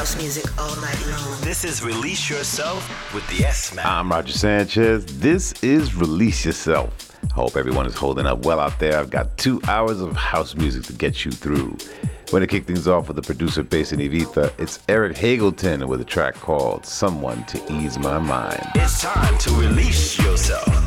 house music all night long. This is Release Yourself with the S Man. I'm Roger Sanchez. This is Release Yourself. Hope everyone is holding up well out there. I've got two hours of house music to get you through. Going to kick things off with the producer based in Ibiza, it's Eric Hagleton with a track called Someone to Ease My Mind. It's time to release yourself.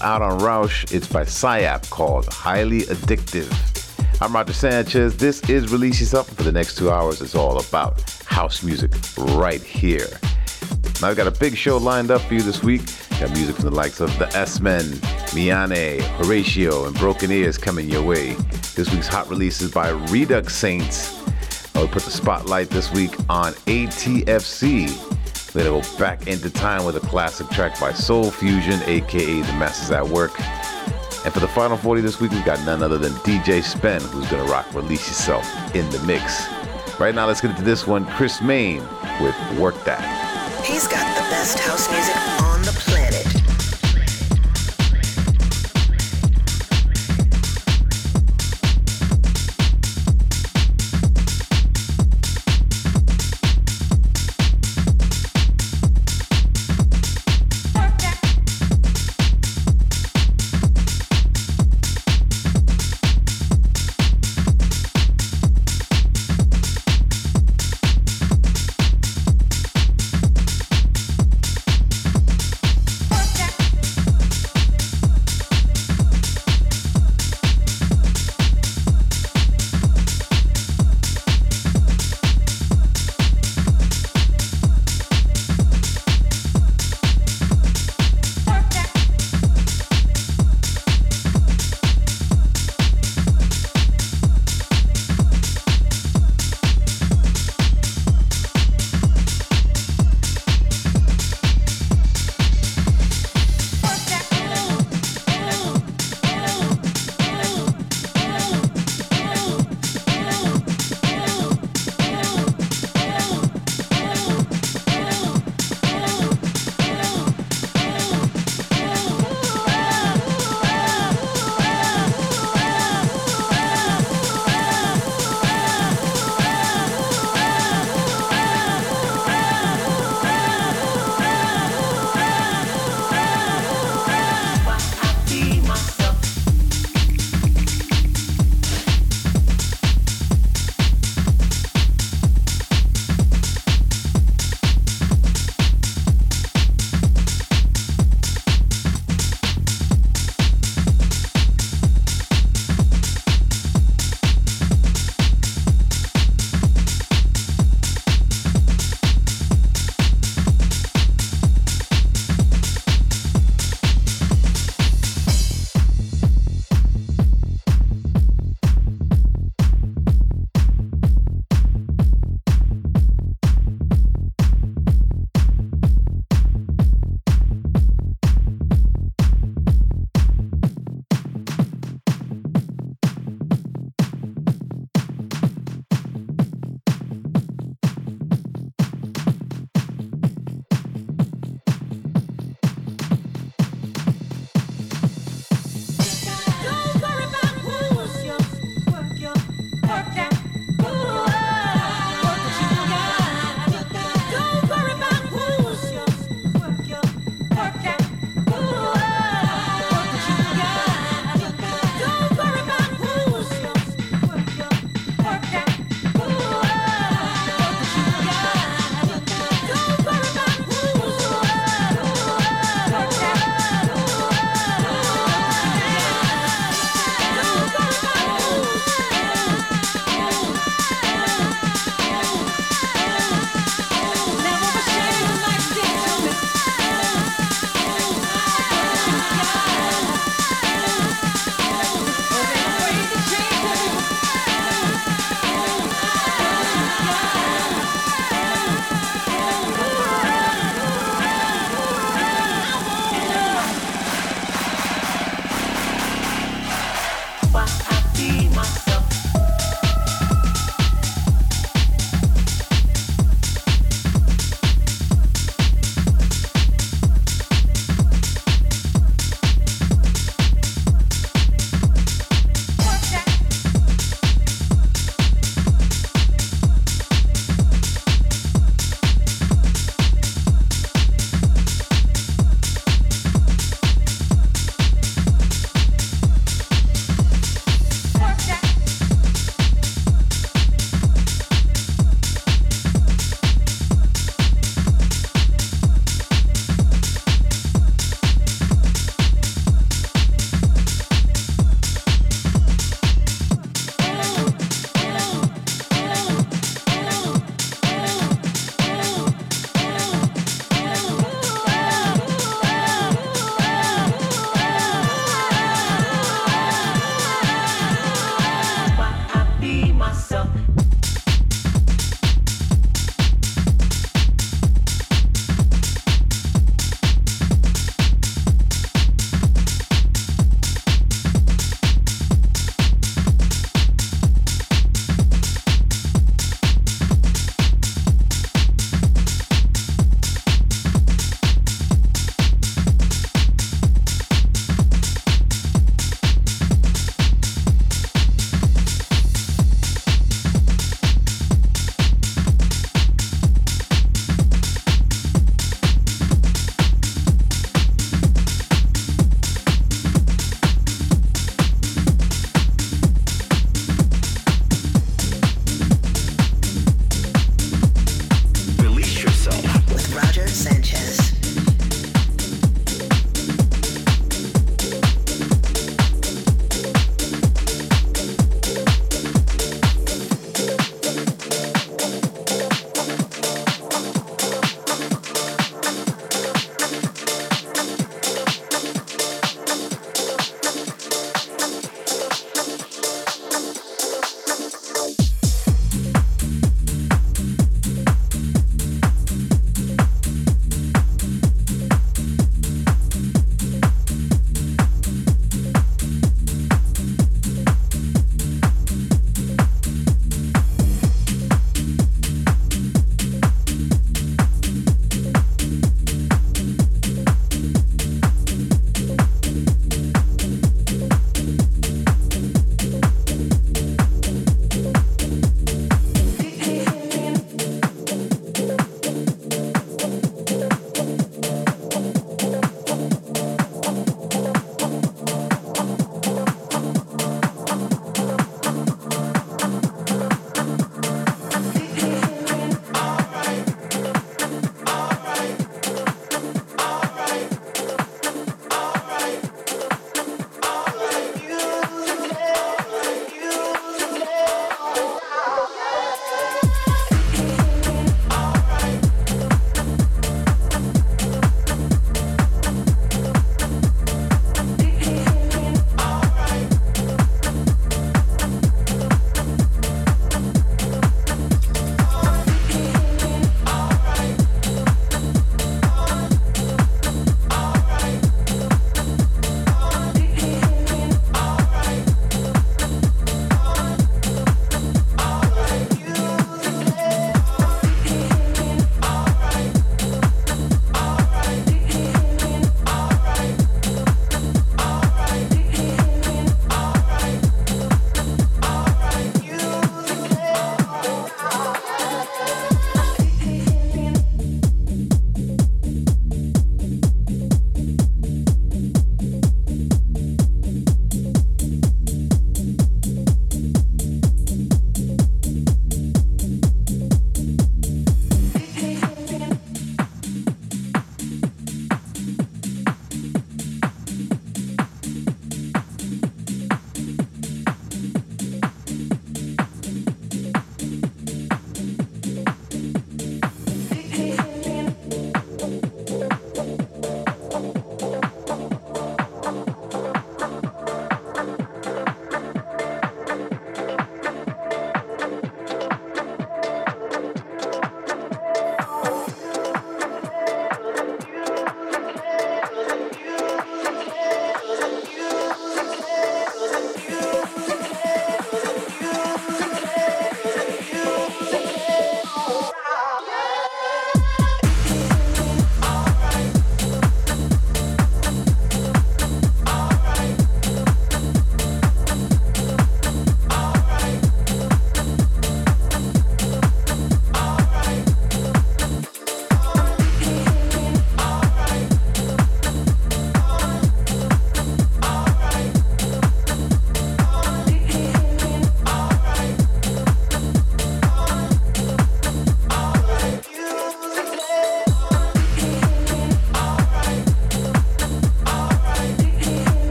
Out on Roush. It's by Psyap called Highly Addictive. I'm Roger Sanchez. This is Release Yourself. For the next two hours, it's all about house music right here. Now, I've got a big show lined up for you this week. Got music from the likes of the S-Men, Miane, Horatio, and Broken Ears coming your way. This week's hot releases by Redux Saints. I will put the spotlight this week on ATFC, then it go back into time with a classic track by Soul Fusion, aka The Masters at Work. And for the final 40 this week, we've got none other than DJ Spen, who's gonna rock Release Yourself in the mix. Right now, let's get into this one Chris Main with Work That. He's got the best house music on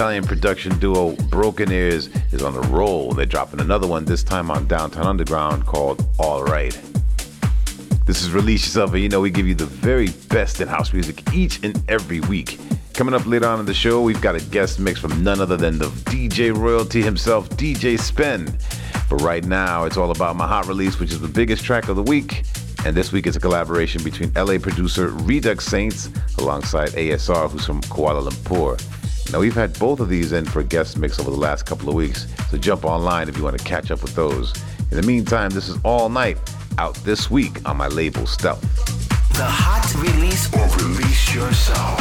Italian production duo Broken Ears is on the roll. They're dropping another one, this time on Downtown Underground, called All Right. This is Release Yourself, and you know we give you the very best in house music each and every week. Coming up later on in the show, we've got a guest mix from none other than the DJ royalty himself, DJ Spen. But right now, it's all about my hot release, which is the biggest track of the week. And this week it's a collaboration between LA producer Redux Saints alongside ASR, who's from Kuala Lumpur. Now, we've had both of these in for guest mix over the last couple of weeks, so jump online if you want to catch up with those. In the meantime, this is All Night, out this week on my label Stealth. The hot release or release yourself.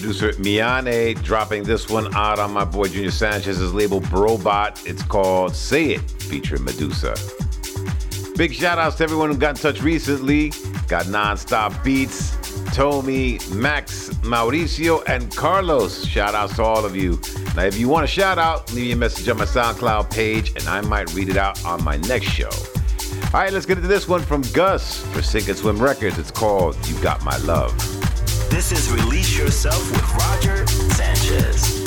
Producer Miane dropping this one out on my boy Junior Sanchez's label Brobot. It's called Say It, featuring Medusa. Big shout outs to everyone who got in touch recently. Got Nonstop Beats, Tommy, Max, Mauricio, and Carlos. Shout outs to all of you. Now, if you want a shout out, leave me a message on my SoundCloud page and I might read it out on my next show. All right, let's get into this one from Gus for Sink and Swim Records. It's called You Got My Love. This is Release Yourself with Roger Sanchez.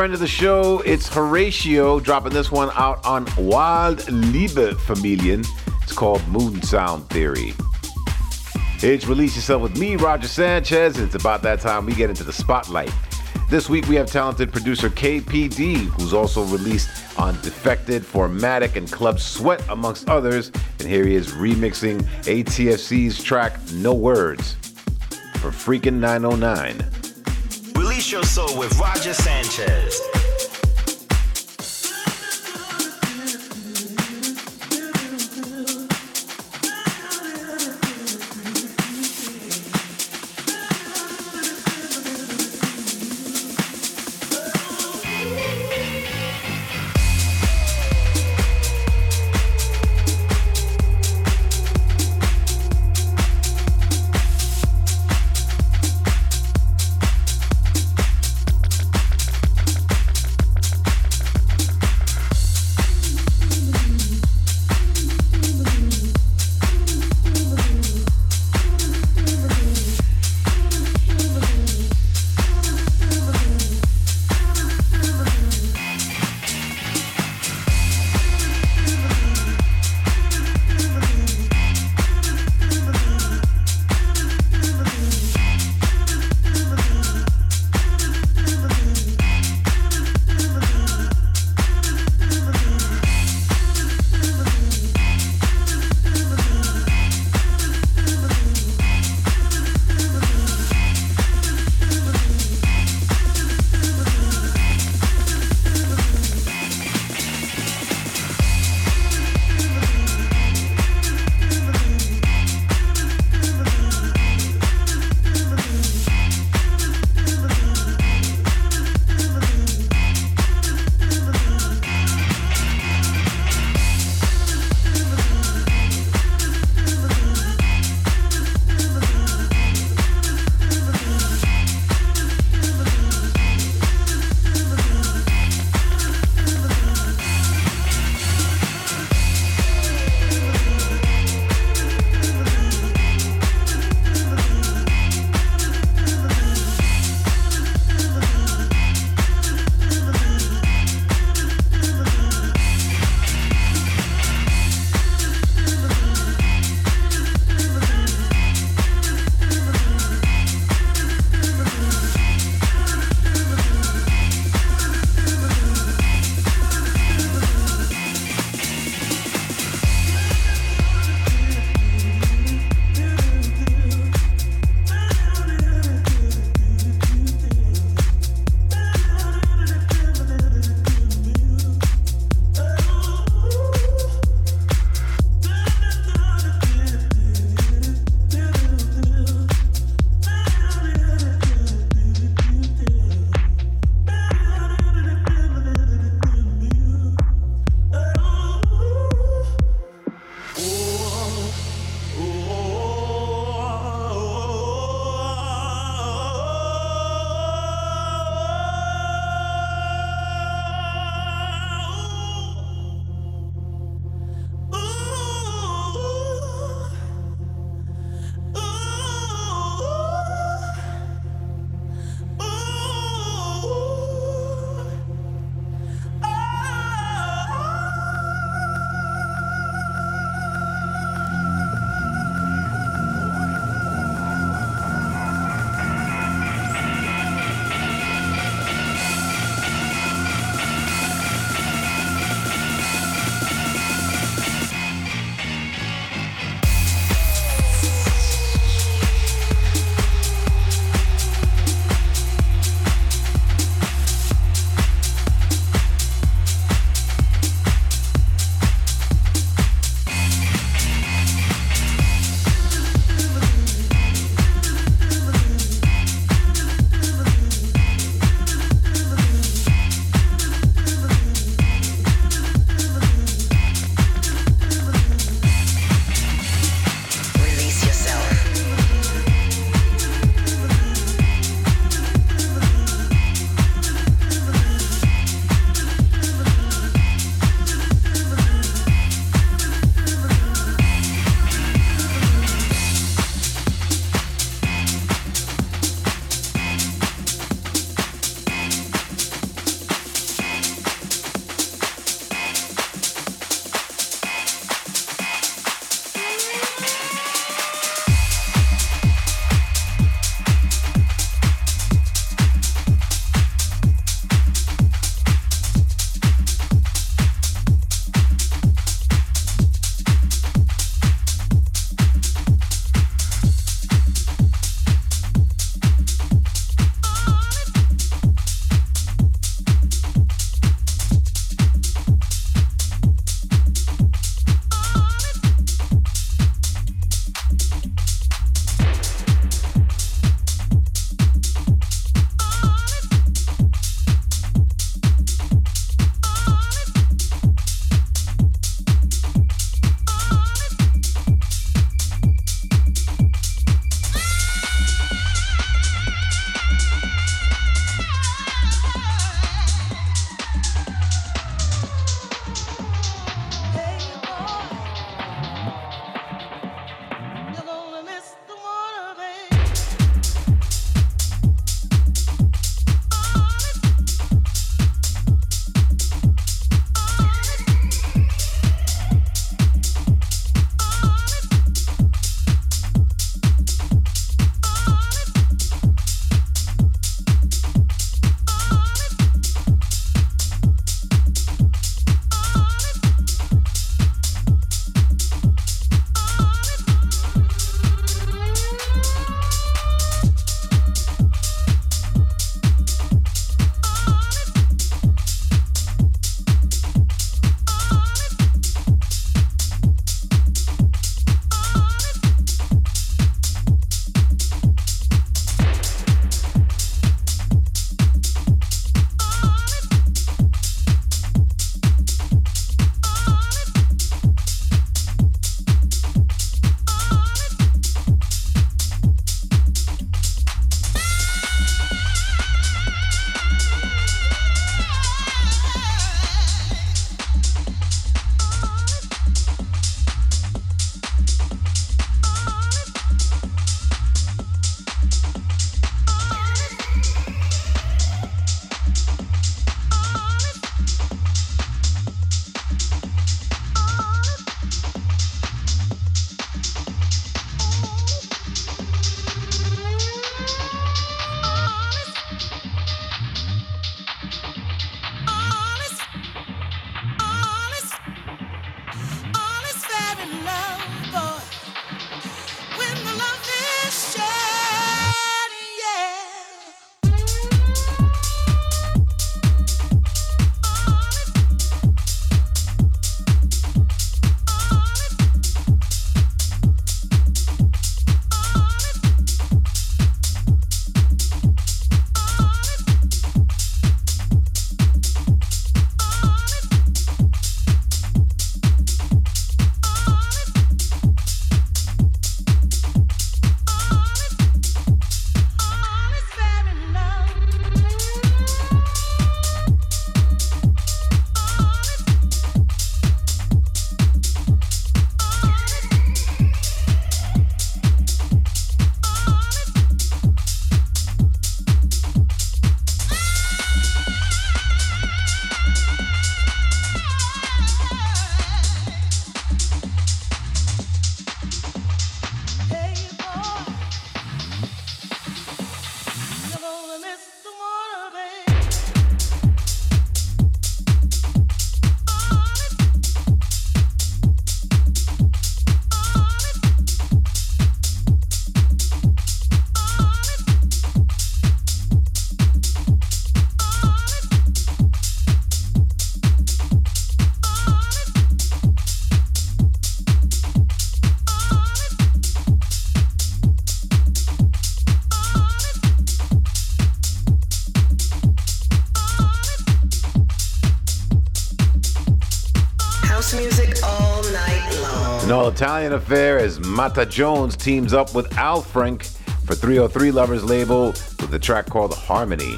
Friend of the show, it's Horatio dropping this one out on Wild Liebe Familien. It's called Moon Sound Theory. It's Release Yourself with me, Roger Sanchez, and it's about that time we get into the spotlight. This week we have talented producer KPD, who's also released on Defected, Formatic, and Club Sweat, amongst others. And here he is remixing ATFC's track No Words for Freakin' 909. Your soul with Roger Sanchez. An all Italian affair as Mata Jones teams up with Al Frank for 303 Lovers label with a track called Harmony.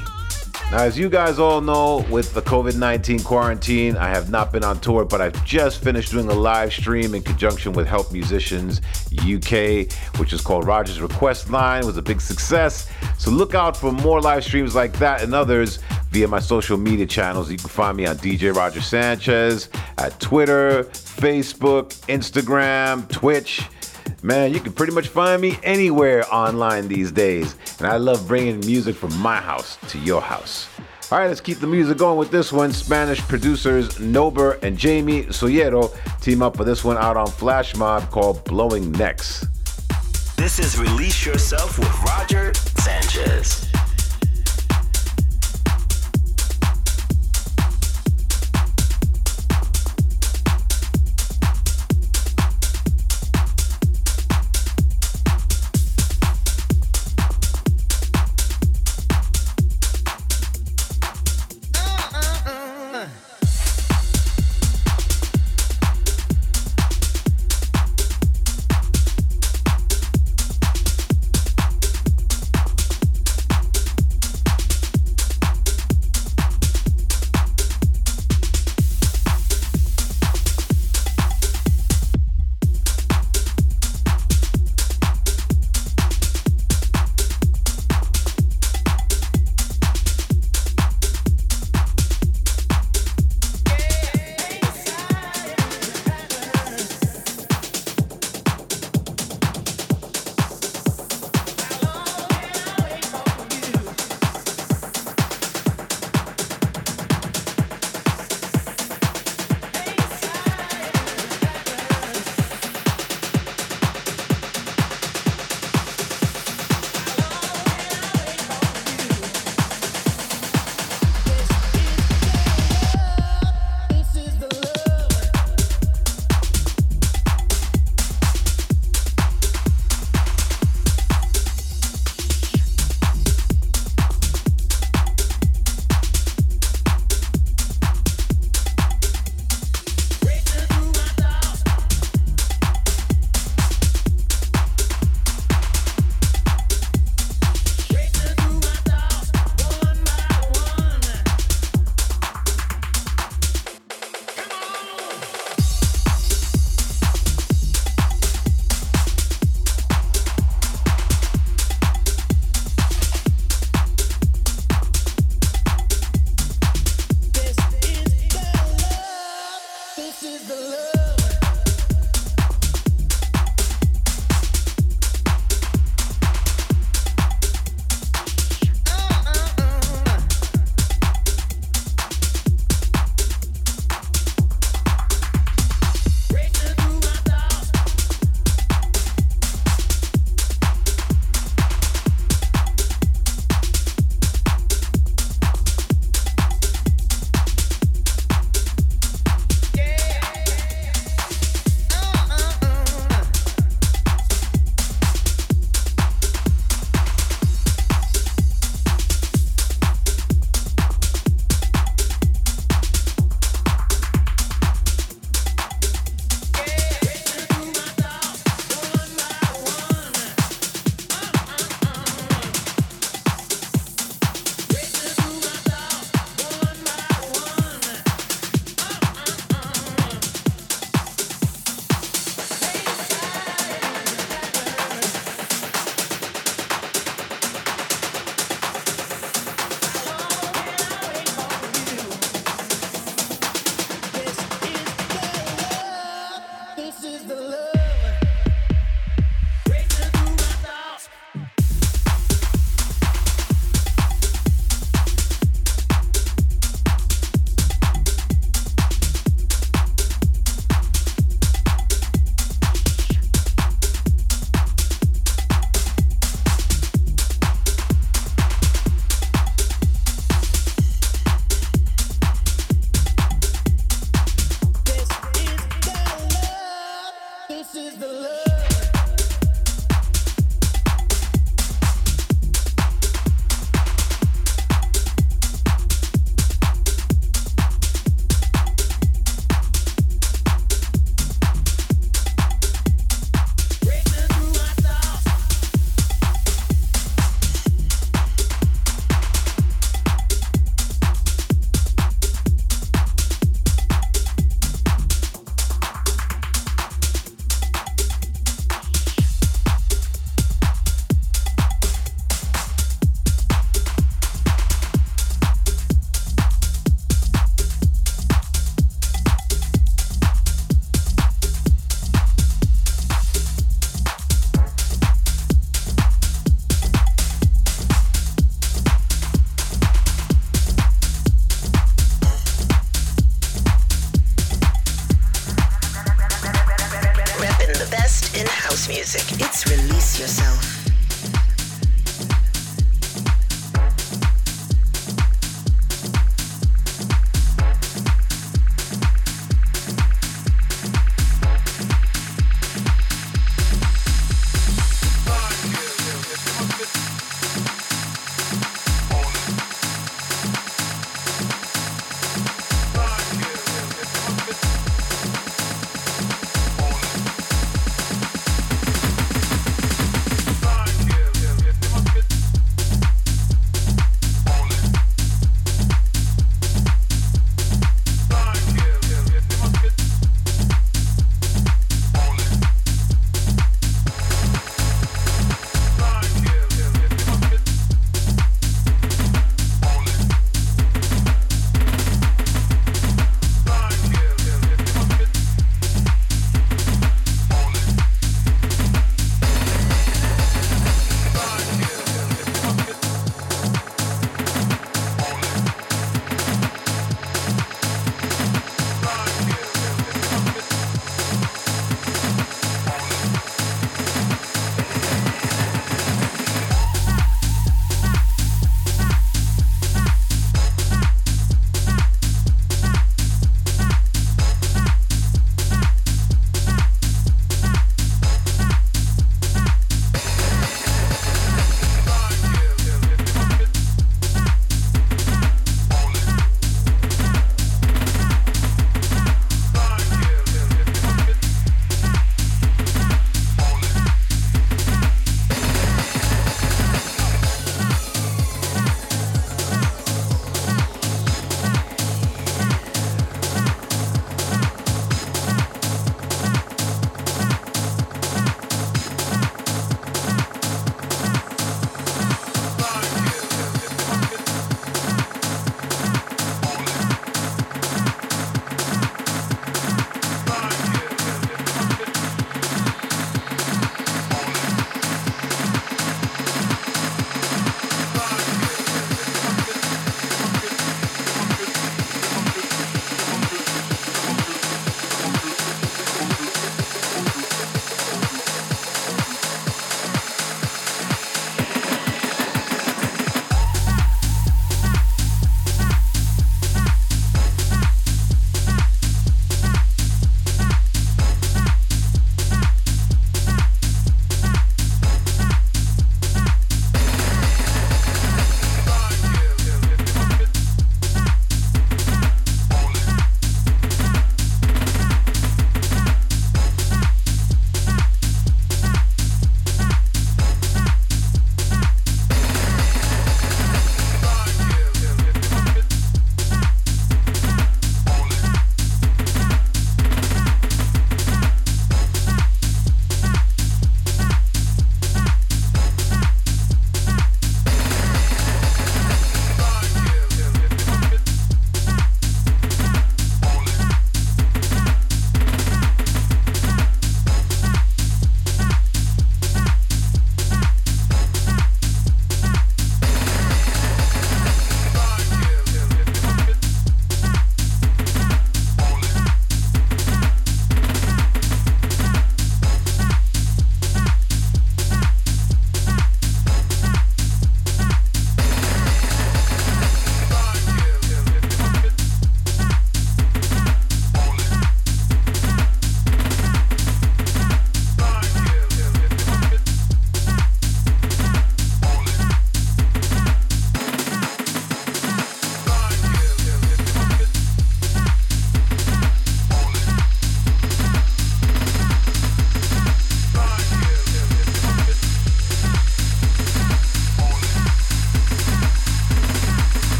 Now, as you guys all know, with the COVID 19 quarantine, I have not been on tour, but I've just finished doing a live stream in conjunction with Help Musicians UK, which is called Roger's Request Line. It was a big success. So look out for more live streams like that and others via my social media channels. You can find me on DJ Roger Sanchez at Twitter, Facebook, Instagram, Twitch. Man, you can pretty much find me anywhere online these days. And I love bringing music from my house to your house. All right, let's keep the music going with this one. Spanish producers Nober and Jamie Soyero team up for this one out on Flash Mob called Blowing Necks. This is Release Yourself with Roger Sanchez.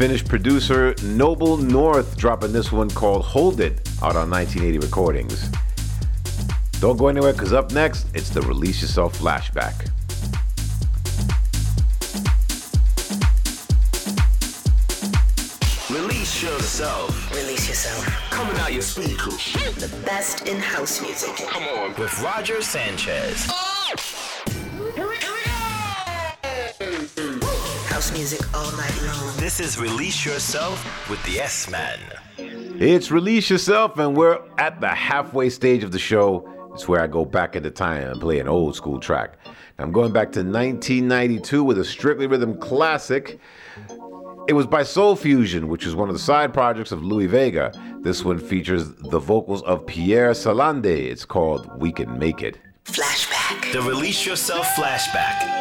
Finnish producer Noble North dropping this one called Hold It out on 1980 recordings. Don't go anywhere because up next, it's the Release Yourself flashback. Release yourself. Release yourself. Coming out your speakers. The best in house music. Come on. With Roger Sanchez. House music all night long. This is Release Yourself with the S Man. It's Release Yourself, and we're at the halfway stage of the show. It's where I go back into time and play an old school track. I'm going back to 1992 with a Strictly Rhythm classic. It was by Soul Fusion, which is one of the side projects of Louie Vega. This one features the vocals of Pierre Salande. It's called We Can Make It. Flashback. The Release Yourself flashback.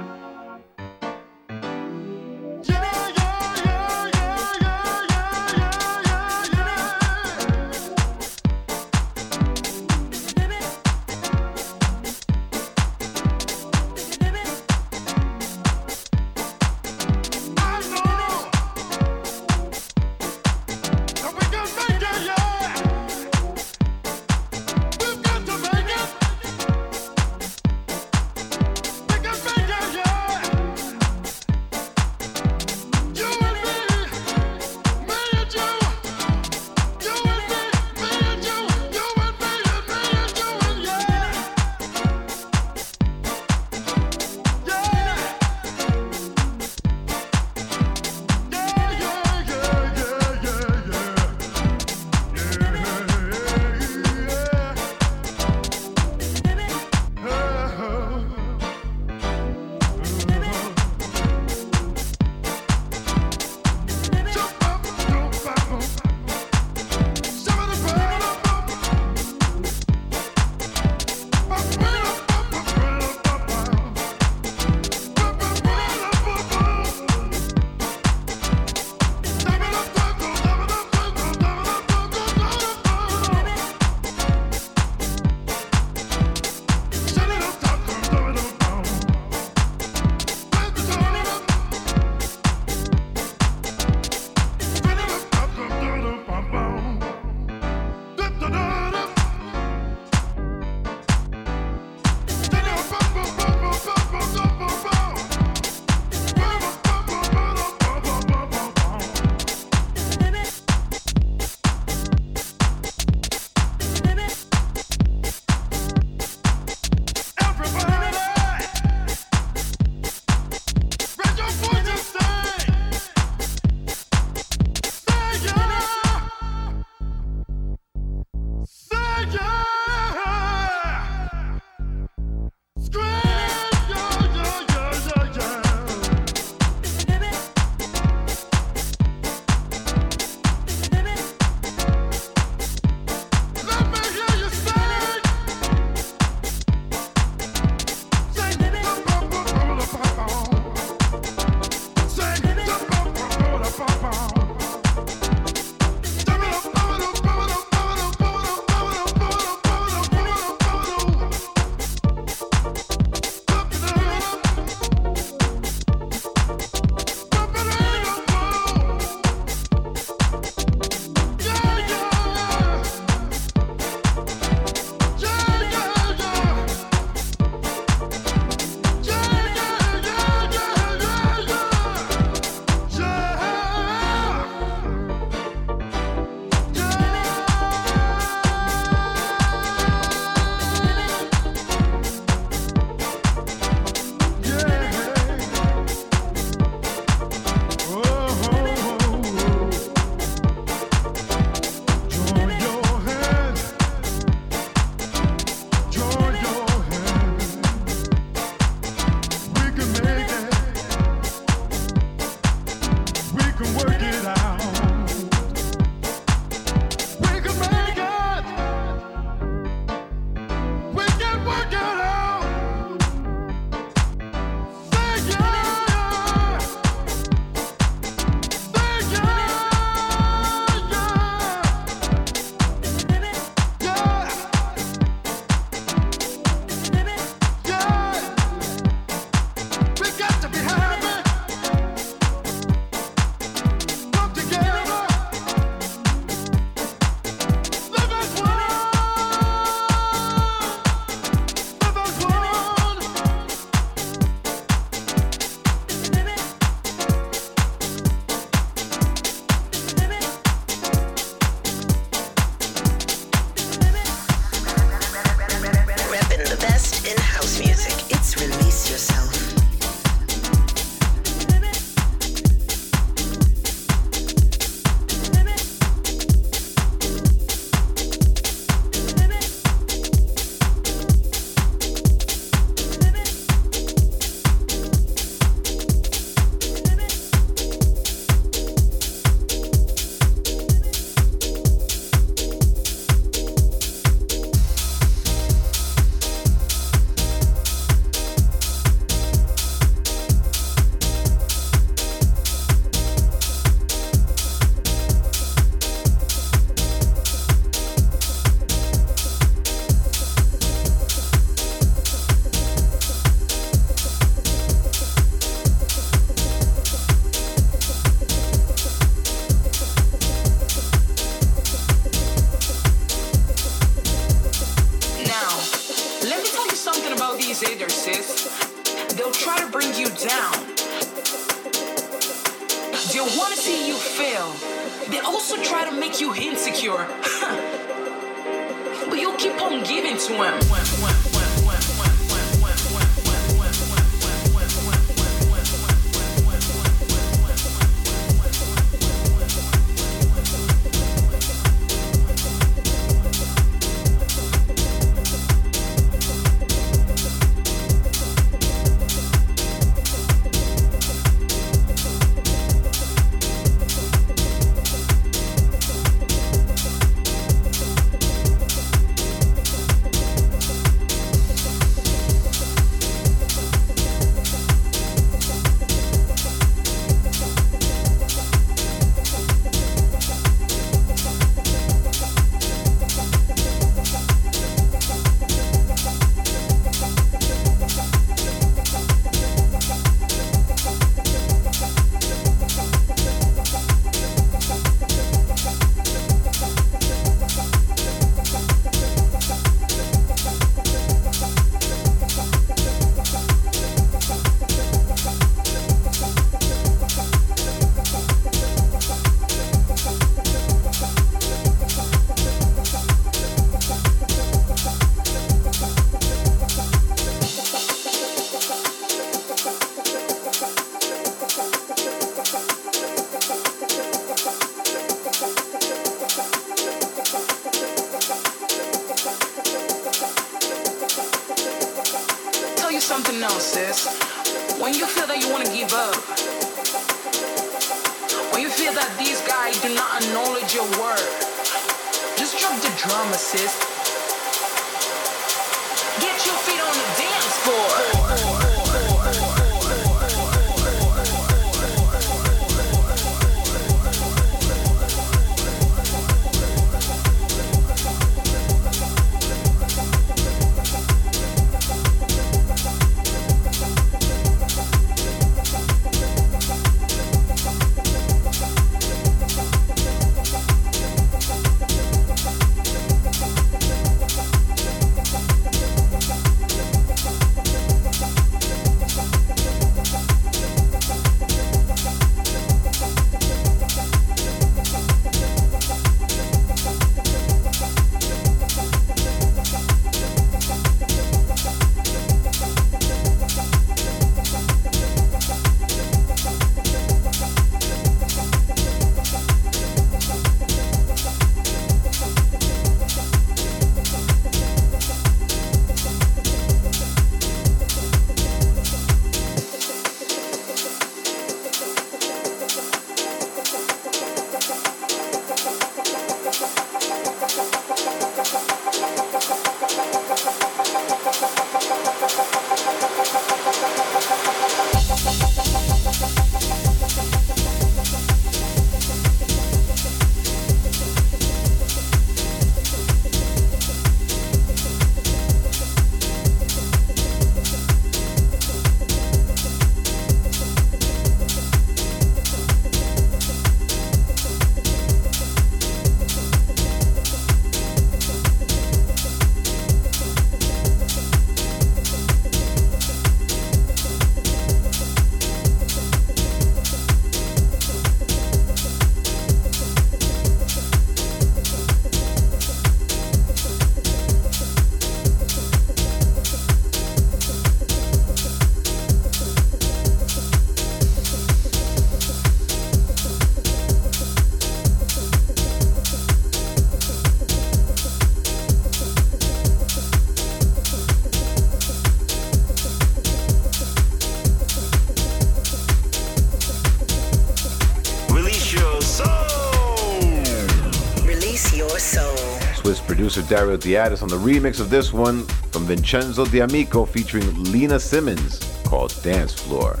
Dario D'Attis on the remix of this one from Vincenzo D'Amico featuring Lena Simmons called Dance Floor.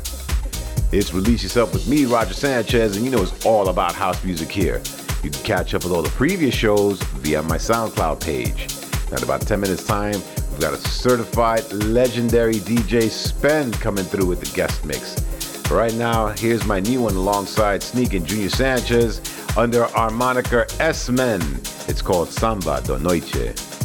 It's Release Yourself with me, Roger Sanchez, and you know it's all about house music here. You can catch up with all the previous shows via my SoundCloud page. Now, in about 10 minutes' time, we've got a certified legendary DJ Spen coming through with the guest mix. Right now, here's my new one alongside Sneak and Junior Sanchez under our moniker S-Men. It's called Samba do Noite.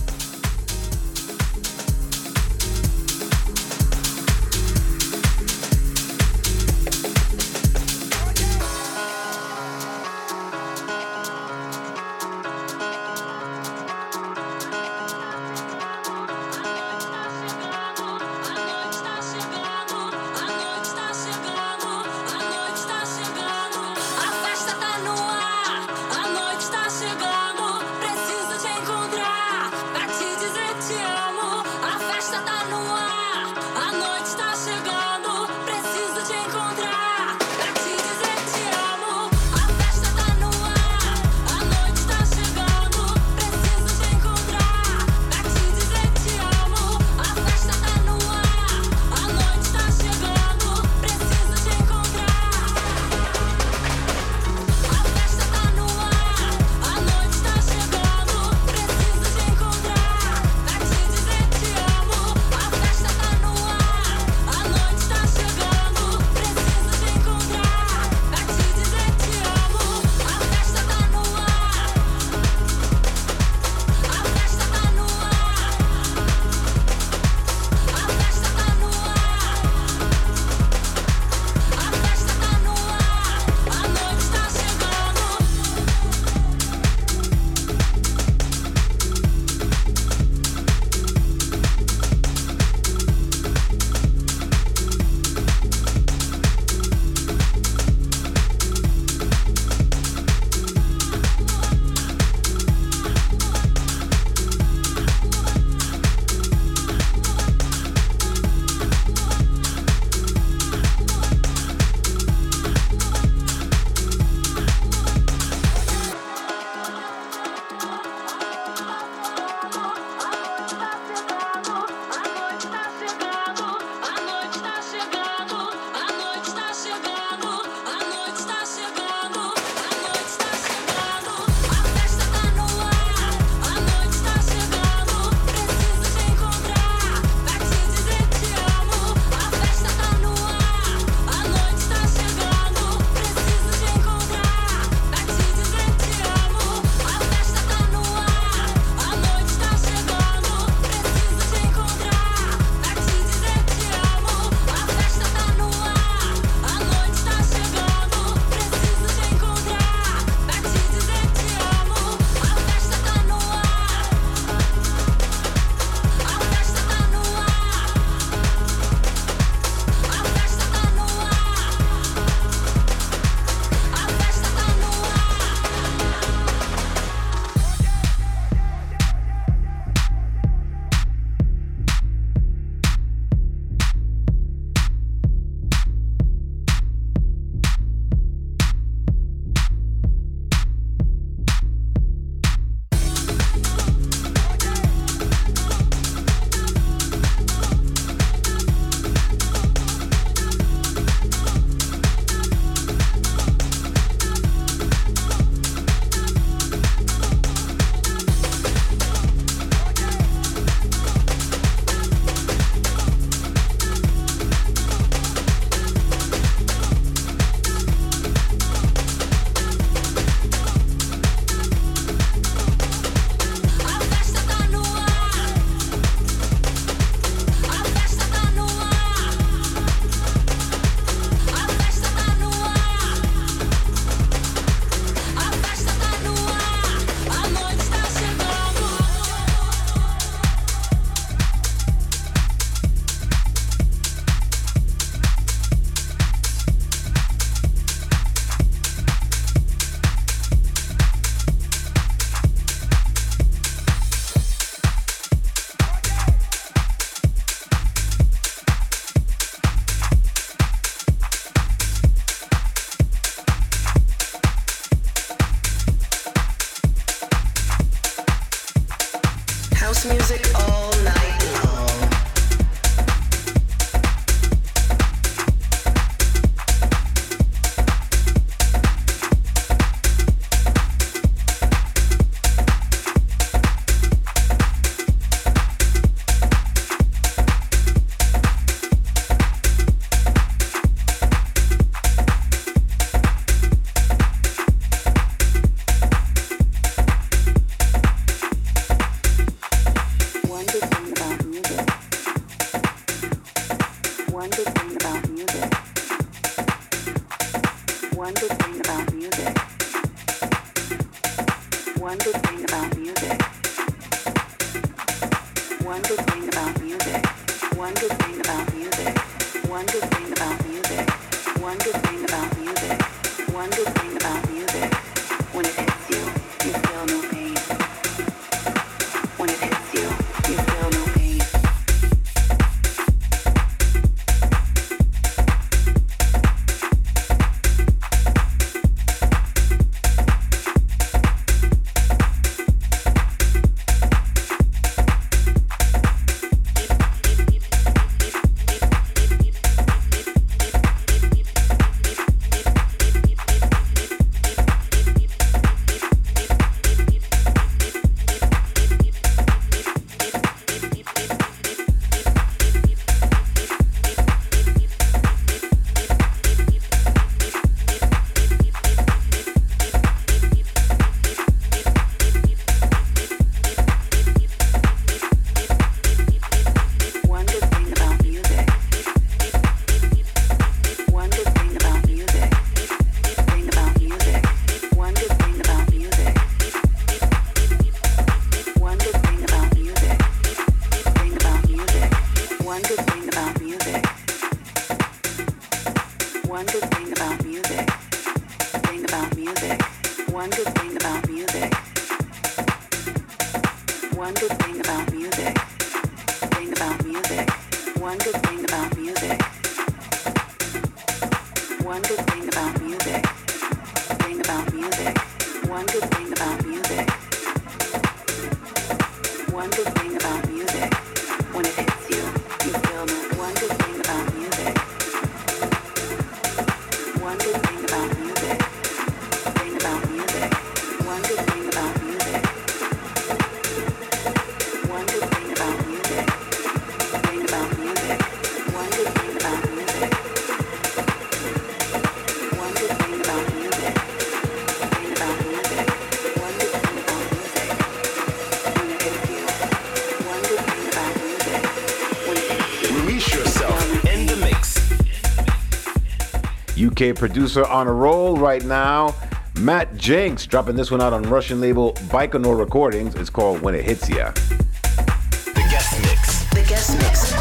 UK producer on a roll right now. Matt Jenks dropping this one out on Russian label Baikonur Recordings. It's called When It Hits Ya. The guest mix. The guest mix.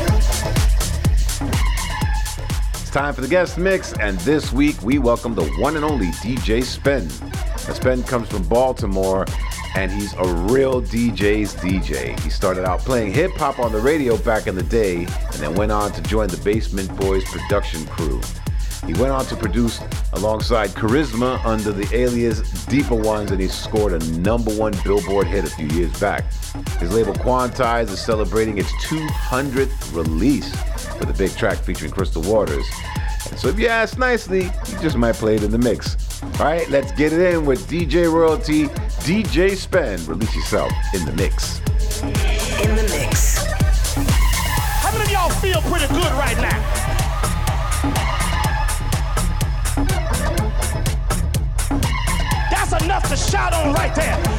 It's time for the guest mix, and this week we welcome the one and only DJ Spen. Now, Spen comes from Baltimore, and he's a real DJ's DJ. He started out playing hip hop on the radio back in the day, and then went on to join the Basement Boys production crew. He went on to produce alongside Karizma under the alias Deeper Ones, and he scored a number one Billboard hit a few years back. His label Quantize is celebrating its 200th release with a big track featuring Crystal Waters. And so if you ask nicely, you just might play it in the mix. All right, let's get it in with DJ Royalty, DJ Spen. Release yourself in the mix. In the mix. How many of y'all feel pretty good right now? a shot on right there.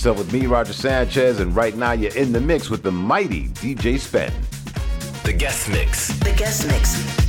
Is Release Yourself with me, Roger Sanchez, and right now you're in the mix with the mighty DJ Spen. The guest mix. The guest mix.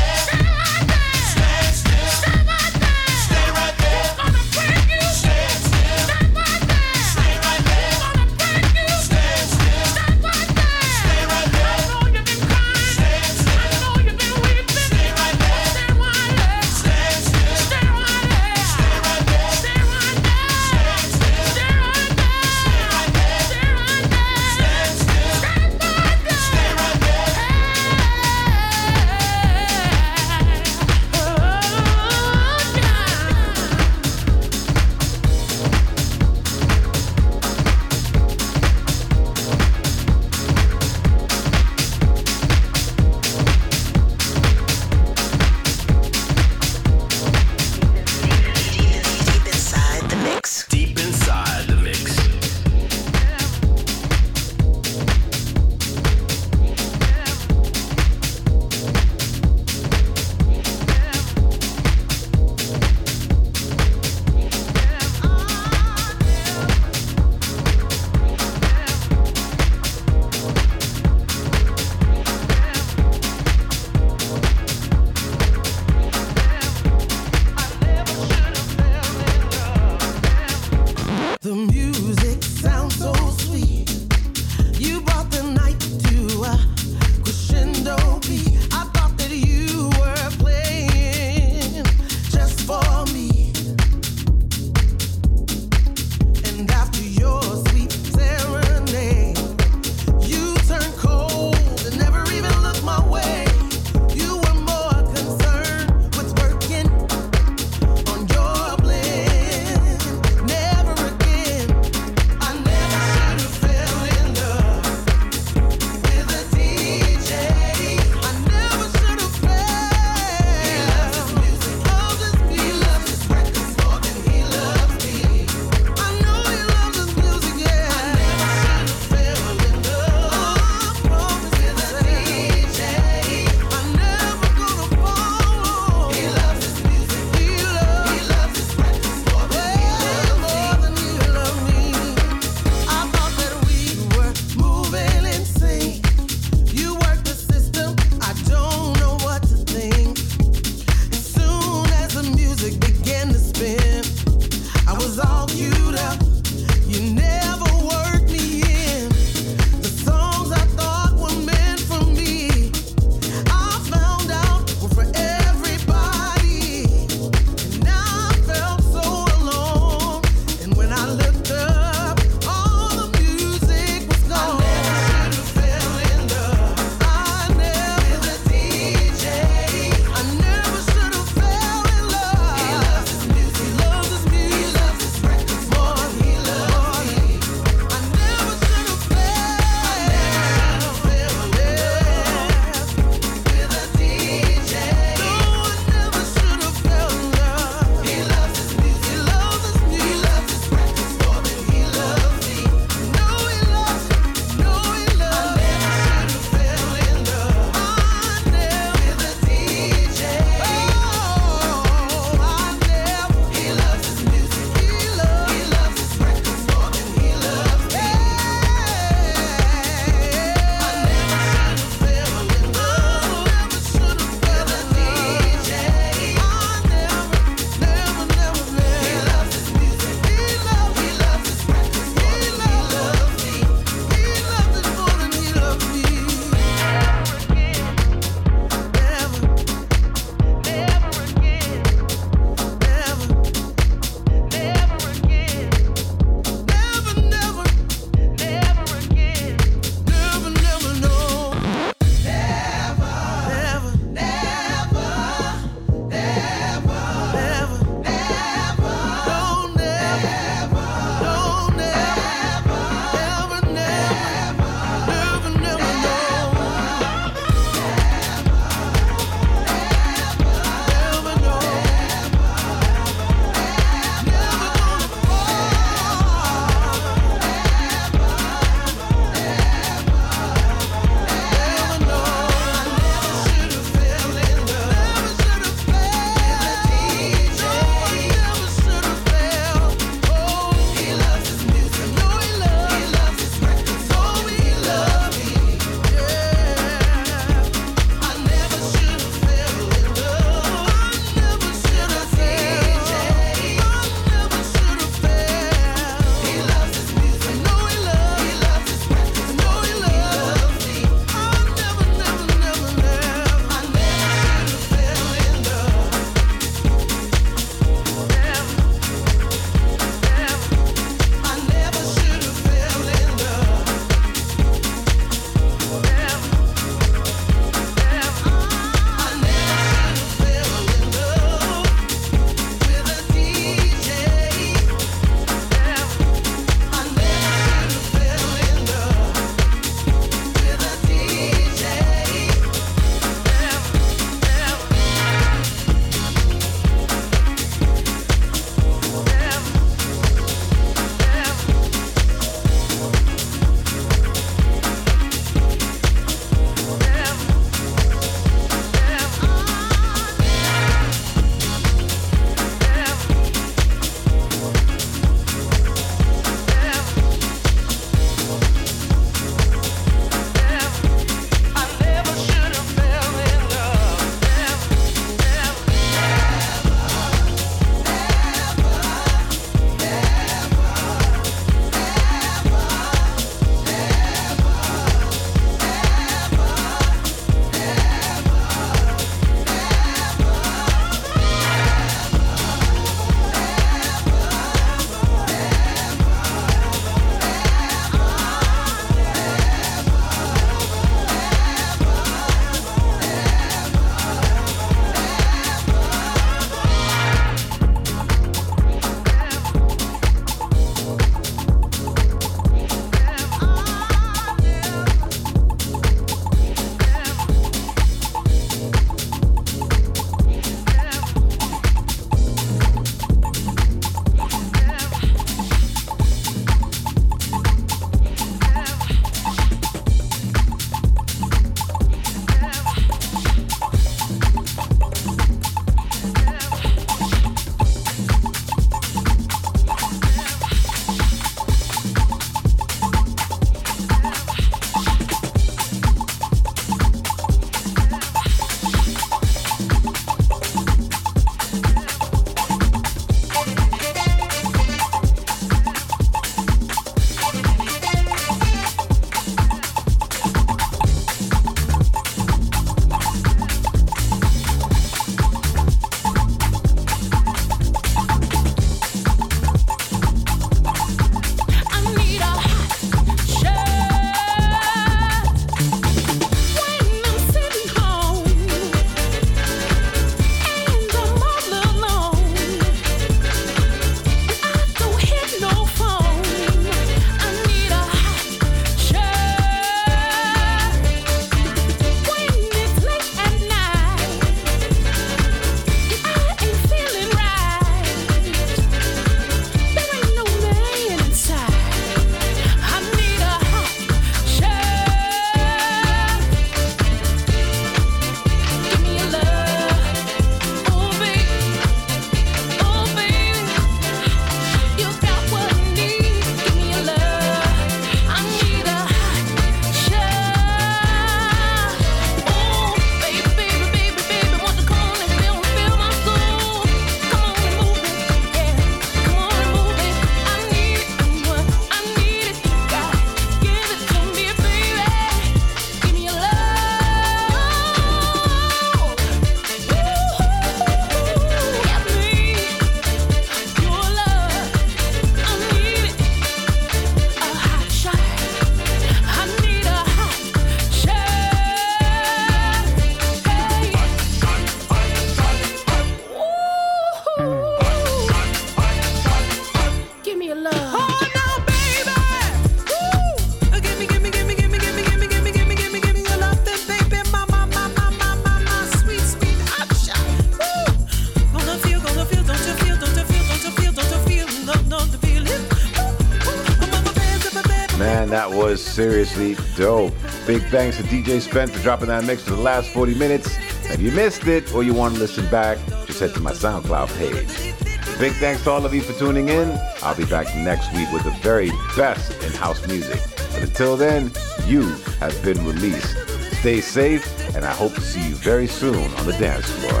Seriously dope. Big thanks to DJ Spen for dropping that mix for the last 40 minutes. If you missed it or you want to listen back, just head to my SoundCloud page. Big thanks to all of you for tuning in. I'll be back next week with the very best in house music. But until then, you have been released. Stay safe, and I hope to see you very soon on the dance floor.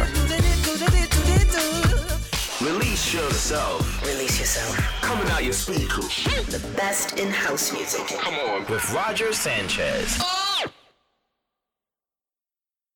Release yourself. Release yourself. Coming out your speakers. The best in house music. Come on. With Roger Sanchez.